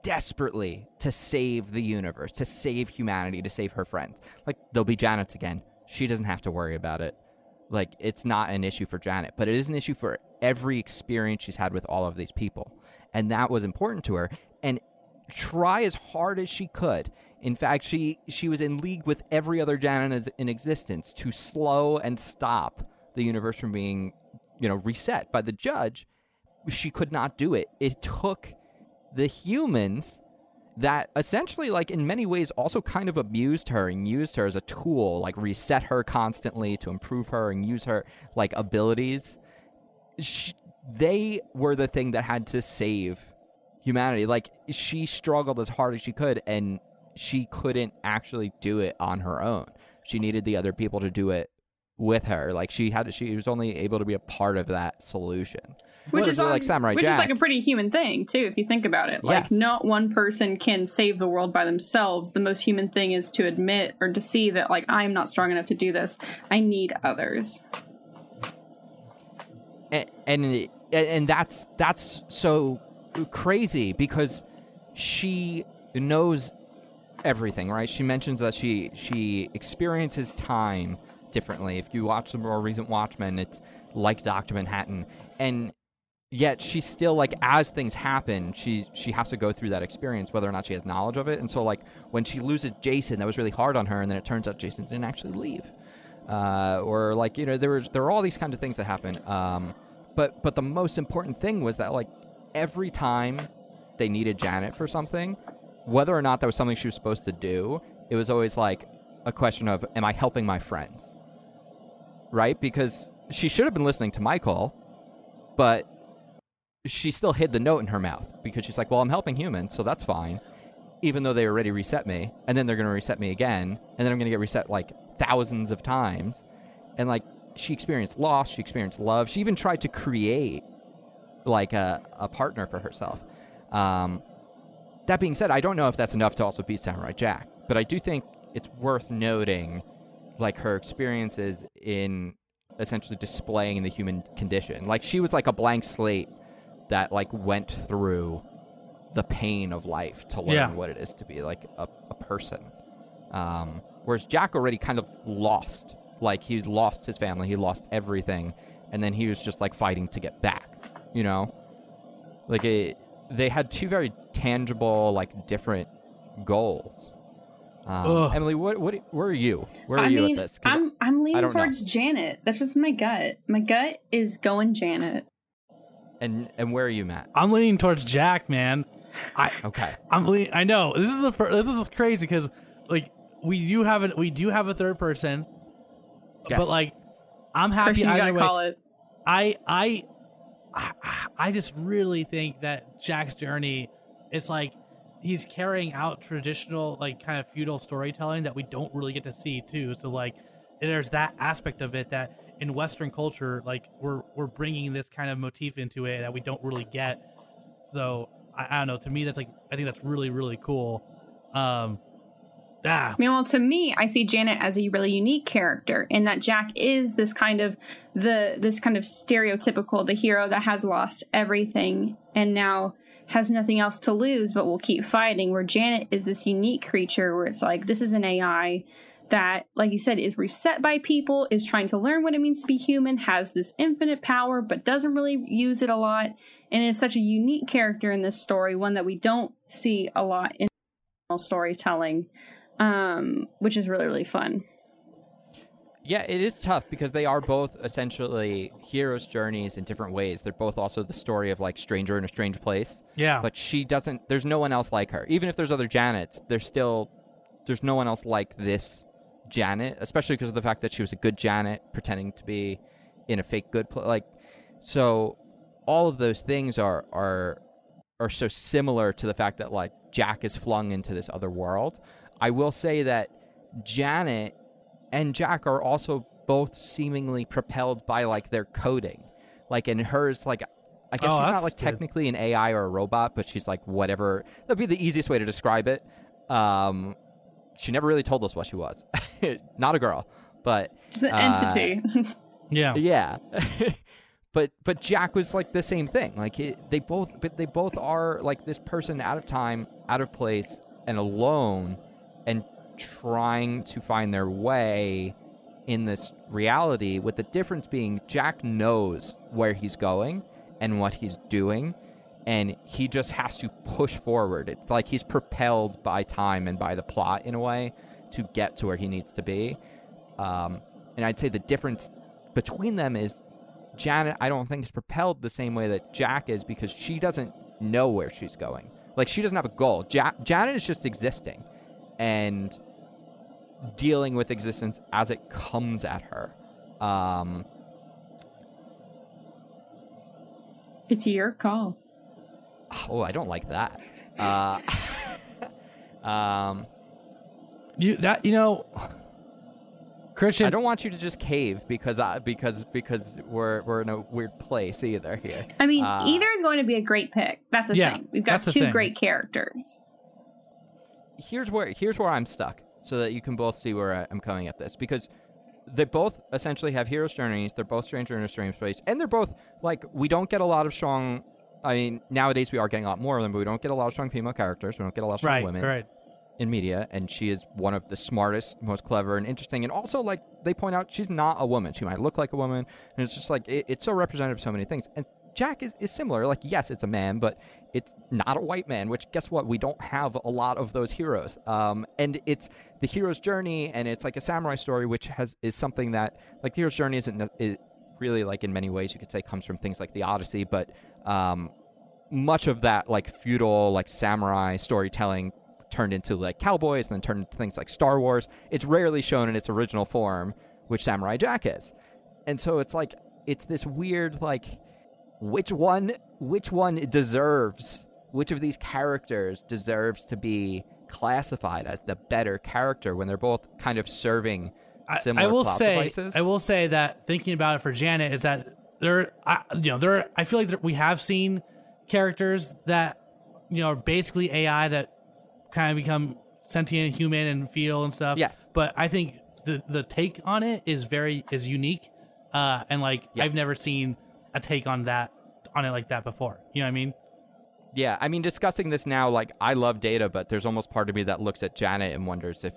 S2: desperately to save the universe, to save humanity, to save her friends. Like there'll be Janet's again. She doesn't have to worry about it. Like it's not an issue for Janet, but it is an issue for every experience she's had with all of these people. And that was important to her. And try as hard as she could. In fact, she she was in league with every other Janet in existence to slow and stop the universe from being, you know, reset by the judge. She could not do it. It took the humans that essentially like in many ways also kind of abused her and used her as a tool like reset her constantly to improve her and use her like abilities. She, they were the thing that had to save humanity. Like she struggled as hard as she could and she couldn't actually do it on her own. She needed the other people to do it with her. Like she had she was only able to be a part of that solution
S3: which is
S2: really like Samurai
S3: which
S2: Jack.
S3: is like a pretty human thing too, if you think about it. Like,
S2: Yes.
S3: not one person can save the world by themselves. The most human thing is to admit or to see that, like, I'm not strong enough to do this. I need others.
S2: and and, and that's that's so crazy because she knows everything right she mentions that she she experiences time differently if you watch the more recent watchmen it's like dr manhattan and yet she's still like as things happen she she has to go through that experience whether or not she has knowledge of it. And so like when she loses jason that was really hard on her and then it turns out jason didn't actually leave. Uh, or like you know there was there were all these kinds of things that happen um, but but the most important thing was that like every time they needed janet for something whether or not that was something she was supposed to do it was always like a question of am i helping my friends? Right? Because she should have been listening to michael but she still hid the note in her mouth because she's like well i'm helping humans so that's fine even though they already reset me, and then they're going to reset me again, and then I'm going to get reset like thousands of times. And like she experienced loss, she experienced love. She even tried to create like a, a partner for herself. Um, that being said, I don't know if that's enough to also beat Samurai Jack, but I do think it's worth noting like her experiences in essentially displaying the human condition. Like she was like a blank slate that like went through the pain of life to learn
S1: Yeah.
S2: what it is to be like a, a person. Um, whereas Jack already kind of lost, like he's lost his family, he lost everything, and then he was just like fighting to get back. You know, like it, they had two very tangible, like different goals. Um, Emily, what, what, where are you? Where are
S3: I
S2: you
S3: mean,
S2: at this?
S3: I'm I'm leaning
S2: don't know.
S3: towards Janet. That's just my gut. My gut is going Janet.
S2: And and where are you, Matt?
S1: I'm leaning towards Jack, man. I
S2: Okay.
S1: I'm leaning, I know this is the fir- this is crazy because like we do have it we do have a third person,
S2: Yes.
S1: but like I'm happy
S3: Christian, you
S1: either
S3: gotta
S1: way.
S3: call it.
S1: I I I I just really think that Jack's journey it's like he's carrying out traditional like kind of feudal storytelling that we don't really get to see too. So like there's that aspect of it that in Western culture like we're we're bringing this kind of motif into it that we don't really get. So I, I don't know. To me, that's like I think that's really really cool. Um, Ah,
S3: Meanwhile, to me, I see Janet as a really unique character in that Jack is this kind of the this kind of stereotypical the hero that has lost everything and now has nothing else to lose but will keep fighting. Where Janet is this unique creature where it's like this is an AI that, like you said, is reset by people, is trying to learn what it means to be human, has this infinite power but doesn't really use it a lot, and is such a unique character in this story, one that we don't see a lot in storytelling um, which is really really fun.
S2: Yeah, it is tough because they are both essentially heroes' journeys in different ways. They're both also the story of like stranger in a strange place.
S1: yeah.
S2: But she doesn't. There's no one else like her. Even if there's other Janets, there's still there's no one else like this Janet, especially because of the fact that she was a good Janet pretending to be in a fake good place. Like, so all of those things are are are so similar to the fact that like Jack is flung into this other world. I will say that Janet and Jack are also both seemingly propelled by like their coding. Like in hers, like I guess
S1: Oh,
S2: she's not like
S1: good.
S2: technically an AI or a robot, but she's like whatever. That'd be the easiest way to describe it. Um, she never really told us what she was. not a girl, but
S3: Just an
S2: Uh,
S3: entity.
S1: yeah.
S2: yeah. but but Jack was like the same thing. Like it, they both but they both are like this person out of time, out of place and alone and trying to find their way in this reality with the difference being Jack knows where he's going and what he's doing and he just has to push forward. It's like he's propelled by time and by the plot in a way to get to where he needs to be. Um, and I'd say the difference between them is Janet, I don't think, is propelled the same way that Jack is because she doesn't know where she's going. Like, she doesn't have a goal. Ja- Janet is just existing and dealing with existence as it comes at her. Um,
S3: it's your call.
S2: oh, I don't like that. Uh, um,
S1: You that you know, Christian.
S2: I don't want you to just cave because I, because because we're we're in a weird place either here.
S3: I mean,
S2: Uh,
S3: either is going to be a great pick. That's the
S1: Yeah,
S3: thing. We've got two great characters.
S2: here's where here's where I'm stuck, so that you can both see where I- I'm coming at this because they both essentially have hero's journeys. They're both stranger in a strange place, and they're both like we don't get a lot of strong. I mean, nowadays we are getting a lot more of them, but we don't get a lot of strong female characters. We don't get a lot of strong
S1: right,
S2: women
S1: right.
S2: In media, and she is one of the smartest, most clever, and interesting. And also, like they point out, she's not a woman. She might look like a woman, and it's just like it, it's so representative of so many things. And Jack is, is similar. Like, yes, it's a man, but it's not a white man. Which, guess what? We don't have a lot of those heroes. Um, and it's the hero's journey, and it's like a samurai story, which has is something that like the hero's journey isn't it really like in many ways you could say comes from things like the Odyssey, but um, much of that like feudal like samurai storytelling turned into like cowboys and then turned into things like Star Wars. It's rarely shown in its original form, which Samurai Jack is. And so it's like it's this weird like which one which one deserves which of these characters deserves to be classified as the better character when they're both kind of serving
S1: I,
S2: similar
S1: I will
S2: plot
S1: say,
S2: devices.
S1: I will say that thinking about it for Janet is that there, I, you know, there. I feel like there, we have seen characters that you know are basically AI that kind of become sentient, human, and feel and stuff.
S2: Yes.
S1: But I think the the take on it is very is unique, uh, and like
S2: Yeah.
S1: I've never seen a take on that on it like that before. You know what I mean?
S2: Yeah, I mean, discussing this now, like I love Data, but there's almost part of me that looks at Janet and wonders if,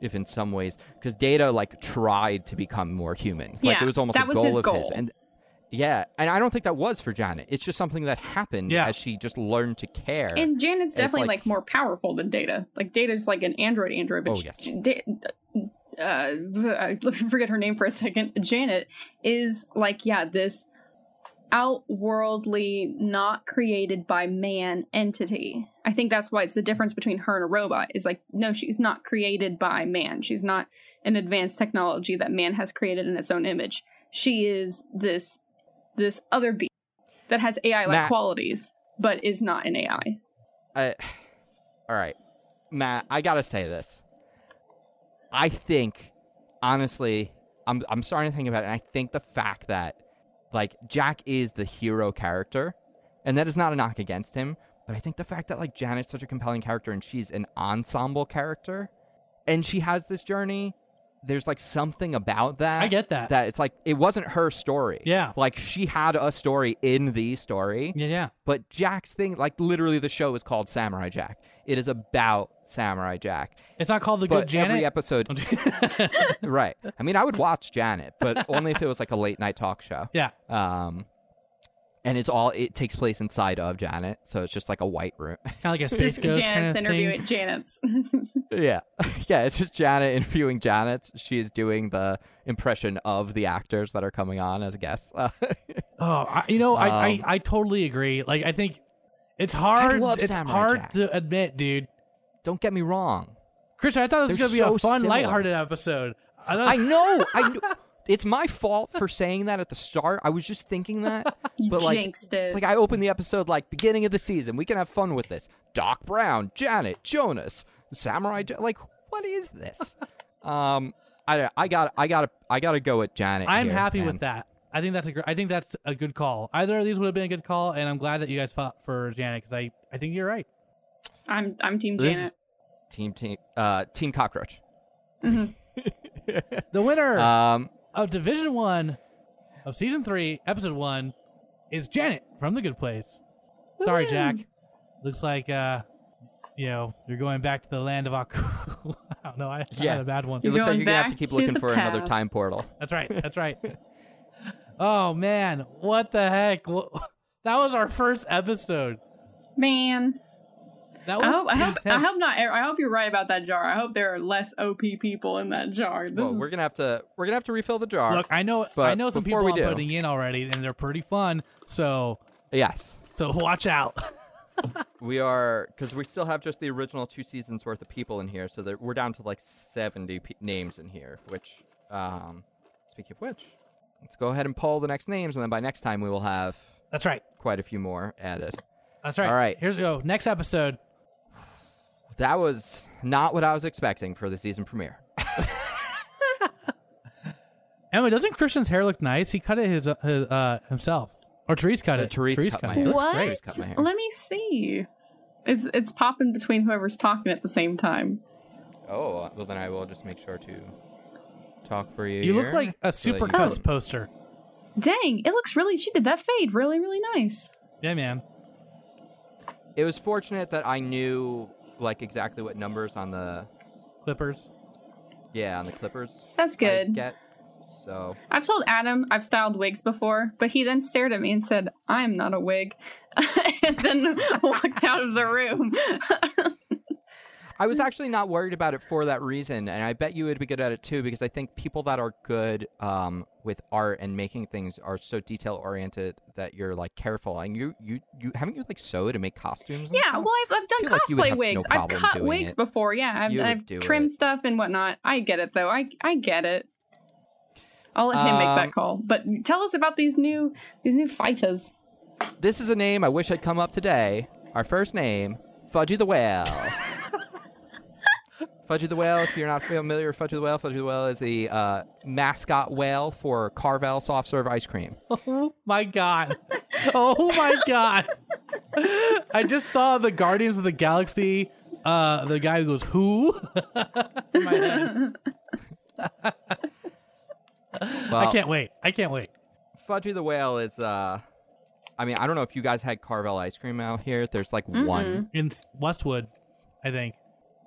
S2: if in some ways, because Data like tried to become more human. Like
S3: Yeah,
S2: it was almost
S3: that
S2: a
S3: was
S2: goal
S3: his
S2: of his, and yeah, and I don't think that was for Janet. It's just something that happened
S1: Yeah.
S2: as she just learned to care.
S3: And Janet's
S2: It's
S3: definitely
S2: like-
S3: like, more powerful than Data. Like Data's like an android android, but
S2: Oh, yes.
S3: Da- uh, I forget her name for a second. Janet is like yeah this outworldly, not created by man entity. I think that's why it's the difference between her and a robot. Is like no, she's not created by man. She's not an advanced technology that man has created in its own image. She is this this other being that has AI like qualities, but is not an AI.
S2: All right, Matt, I gotta say this. I think, honestly, I'm I'm starting to think about it. And I think the fact that, like, Jack is the hero character, and that is not a knock against him. But I think the fact that like Janet's such a compelling character and she's an ensemble character and she has this journey. There's like something about that.
S1: I get that.
S2: That it's like it wasn't her story.
S1: Yeah.
S2: Like she had a story in the story.
S1: Yeah, yeah.
S2: But Jack's thing, like literally, the show is called Samurai Jack. It is about Samurai Jack.
S1: It's not called the
S2: But
S1: Good Janet.
S2: every episode, right? I mean, I would watch Janet, but only if it was like a late night talk show.
S1: yeah.
S2: Um, and it's all it takes place inside of Janet, so it's just like a white room.
S1: Kind of like a space ghost
S3: Janet's
S1: kind of
S3: interview
S1: thing.
S3: Janet's.
S2: yeah, yeah. It's just Janet interviewing Janet. She is doing the impression of the actors that are coming on as guests.
S1: Oh, I, you know, I, I
S2: Um,
S1: I totally agree. Like, I think it's hard.
S2: love
S1: it's
S2: Samurai
S1: hard
S2: Jack.
S1: to admit, dude.
S2: Don't get me wrong.
S1: Christian, I thought this was
S2: They're
S1: gonna be a fun,
S2: similar.
S1: lighthearted episode. I, thought,
S2: I know. I. Kn- it's my fault for saying that at the start. I was just thinking that, but like,
S3: jinxed it.
S2: like I opened the episode like beginning of the season. We can have fun with this. Doc Brown, Janet, Jonas, Samurai. Ja- like, what is this? um, I I got I got to I got to go with Janet.
S1: I'm
S2: here,
S1: happy
S2: man.
S1: with that. I think that's a gr- I think that's a good call. Either of these would have been a good call, and I'm glad that you guys fought for Janet because I I think you're right.
S3: I'm I'm Team
S2: This-
S3: Janet.
S2: Team team uh team cockroach.
S1: The winner
S2: Um,
S1: of Division One of Season Three, Episode One, is Janet from The Good Place. Sorry, Jack. Looks like uh, you know, you're going back to the land of Aku. I don't know. I, I
S2: Yeah.
S1: had a bad one.
S2: it
S3: You're
S2: looks like
S3: going
S2: you're gonna have to
S3: back
S2: keep
S3: to
S2: looking
S3: the
S2: for another
S3: past.
S2: time portal.
S1: That's right. That's right. oh man, what the heck? Wha- That was our first episode.
S3: Man,
S1: That was
S3: I hope I hope, I hope not. I hope you're right about that jar. I hope there are less OP people in that jar. This
S2: Well,
S3: is,
S2: we're gonna have to we're gonna have to refill the jar.
S1: Look, I know I know some people are
S2: do-
S1: putting in already, and they're pretty fun. So
S2: yes,
S1: so watch out.
S2: we are because we still have just the original two seasons worth of people in here, so that we're down to like seventy pe- names in here. Which, um, speaking of which, let's go ahead and poll the next names, and then by next time we will have
S1: That's right.
S2: quite a few more added.
S1: That's right.
S2: All right.
S1: Here's go. Next episode.
S2: That was not what I was expecting for the season premiere.
S1: Emma, doesn't Christian's hair look nice? He cut it his, uh, his uh himself, or Therese cut
S2: Uh,
S1: it.
S2: Therese cut my hair.
S1: It
S3: what?
S1: great.
S2: cut my hair.
S3: Let me see. It's it's popping between whoever's talking at the same time.
S2: Oh well, then I will just make sure to talk for you.
S1: You look like a
S2: so that you-
S1: Supercuts poster.
S3: Dang, it looks really. She did that fade really really nice.
S1: Yeah, man.
S2: It was fortunate that I knew like exactly what numbers on the
S1: Clippers.
S2: yeah on the clippers.
S3: That's
S2: I
S3: good.
S2: get so
S3: I've told Adam I've styled wigs before, but he then stared at me and said, "I'm not a wig," and then walked out of the room.
S2: I was actually not worried about it for that reason, and I bet you would be good at it too because I think people that are good um, with art and making things are so detail oriented that you're like careful. And you you you haven't you like sewed and make costumes? And
S3: yeah,
S2: stuff?
S3: well, I've, I've done
S2: feel like
S3: cosplay
S2: no
S3: wigs. I've cut wigs
S2: it.
S3: before. Yeah, I've, I've trimmed
S2: it.
S3: stuff and whatnot. I get it though. I I get it. I'll let him make
S2: Um,
S3: that call. But tell us about these new these new fighters.
S2: this is a name I wish had come up today. Our first name, Fudgy the Whale. Fudgy the Whale, if you're not familiar with Fudgy the Whale, Fudgy the Whale is the uh, mascot whale for Carvel soft serve ice cream.
S1: Oh my god. Oh my god. I just saw the Guardians of the Galaxy. Uh, the guy who goes who? My head.
S2: Well,
S1: I can't wait. I can't wait.
S2: Fudgy the Whale is, uh, I mean, I don't know if you guys had Carvel ice cream out here. There's like one.
S1: In Westwood, I think.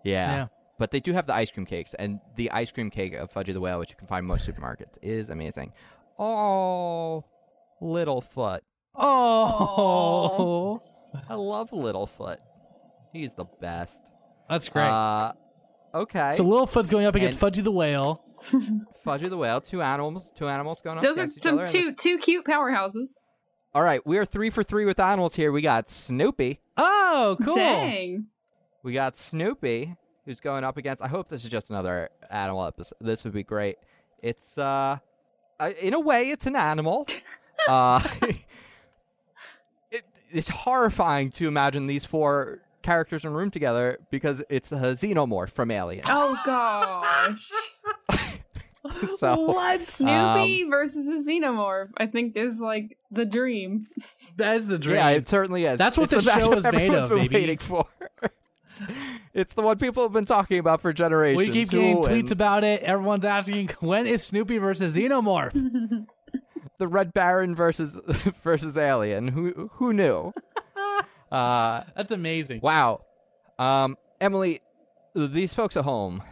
S2: Yeah.
S1: Yeah.
S2: But they do have the ice cream cakes, and the ice cream cake of Fudgy the Whale, which you can find in most supermarkets, is amazing. Oh, Littlefoot.
S1: Oh,
S2: I love Littlefoot. He's the best.
S1: that's great.
S2: Uh, okay.
S1: so Littlefoot's going up against
S2: and-
S1: Fudgy the Whale.
S2: Fudgy the Whale, two animals, two animals going up
S3: Those are
S2: against each
S3: some
S2: other.
S3: two
S2: this-
S3: two cute powerhouses.
S2: All right, we are three for three with animals here. We got Snoopy.
S1: Oh, cool.
S3: Dang.
S2: We got Snoopy, who's going up against. I hope this is just another animal episode. This would be great. It's uh, uh in a way, it's an animal. uh, it, it's horrifying to imagine these four characters in a room together because it's the xenomorph from Alien.
S3: Oh gosh.
S2: so
S1: What?
S3: Snoopy
S2: Um,
S3: versus a xenomorph, I think is like the dream.
S1: That is the dream.
S2: yeah, it certainly is.
S1: That's what
S2: It's
S1: the show is made of,
S2: been
S1: baby.
S2: waiting for. It's the one people have been talking about for generations.
S1: We keep
S2: Who
S1: getting
S2: will
S1: tweets
S2: win?
S1: about it. Everyone's asking when is Snoopy versus Xenomorph?
S2: the Red Baron versus versus Alien. Who who knew? uh,
S1: That's amazing.
S2: wow. Um, Emily, these folks at home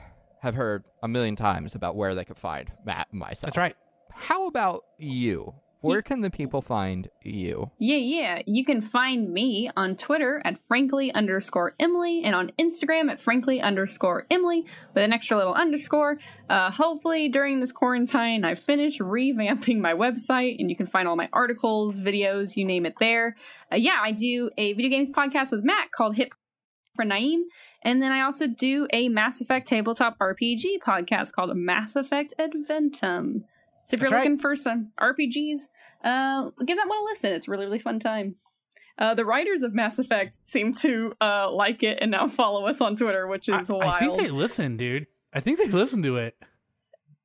S2: have heard a million times about where they could find Matt and myself.
S1: That's right.
S2: How about you? Where can the people find you?
S3: Yeah, yeah. You can find me on Twitter at frankly underscore Emily and on Instagram at frankly underscore Emily with an extra little underscore. Uh, hopefully, during this quarantine, I've finished revamping my website and you can find all my articles, videos, you name it there. Uh, yeah, I do a video games podcast with Matt called Hit for Naeem. And then I also do a Mass Effect tabletop RPG podcast called Mass Effect Adventum. So if you're
S1: right.
S3: looking for some RPGs, uh, give that one a listen. It's a really, really fun time. Uh, the writers of Mass Effect seem to uh, like it and now follow us on Twitter, which
S1: I,
S3: is wild.
S1: I think they listen, dude. I think they listen to it,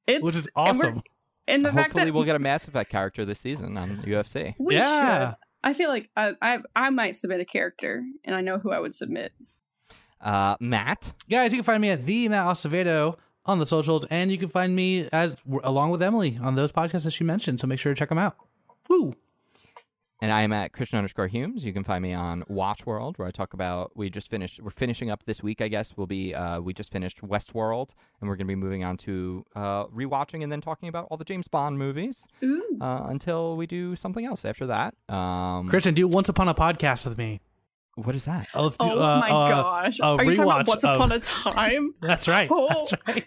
S3: it's,
S1: which is
S3: and
S1: awesome.
S3: And, the fact
S2: Hopefully,
S3: that
S2: we'll get a Mass Effect character this season on UFC.
S3: we
S1: Yeah.
S3: should. I feel like I, I I might submit a character, and I know who I would submit.
S2: Uh, Matt,
S1: Guys, you can find me at the Matt Acevedo on the socials, and you can find me as along with Emily on those podcasts that she mentioned. So make sure to check them out. Woo!
S2: and I am at Christian underscore Humes. You can find me on Watch World, where I talk about. We just finished. We're finishing up this week, I guess. We'll be. Uh, we just finished Westworld, and we're going to be moving on to uh, rewatching and then talking about all the James Bond movies uh, until we do something else after that. Um,
S1: Christian, do Once Upon a Podcast with me.
S2: what is that?
S1: Oh, do,
S3: Oh
S1: uh,
S3: my
S1: uh,
S3: gosh! Are you talking about Once
S1: of-
S3: Upon a Time?
S1: That's right.
S3: Oh.
S1: That's right.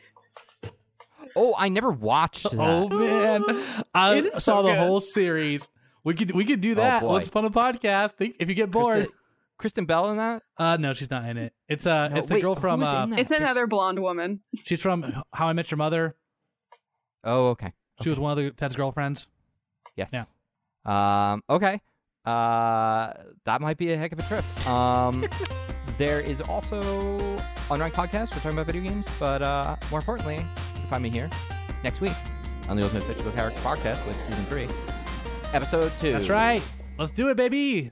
S2: Oh, I never watched that.
S1: Oh man, I saw
S3: so
S1: the
S3: good.
S1: whole series. We could we could do that.
S2: Oh, boy.
S1: Once Upon a Podcast. Think if you get bored.
S2: Kristen, Kristen Bell in that?
S1: Uh, no, she's not in it. It's uh,
S2: No,
S1: it's the
S2: wait,
S1: girl from uh,
S2: in?
S3: It's
S2: There's-
S3: another blonde woman.
S1: she's from How I Met Your Mother.
S2: Oh, okay.
S1: She was one of the Ted's girlfriends.
S2: Yes.
S1: Yeah.
S2: Um. Okay. Uh, that might be a heck of a trip. Um, there is also Unranked Podcast. We're talking about video games, but uh, more importantly, you can find me here next week on the Ultimate Physical Character Podcast with season three, episode two.
S1: That's right. Let's do it, baby.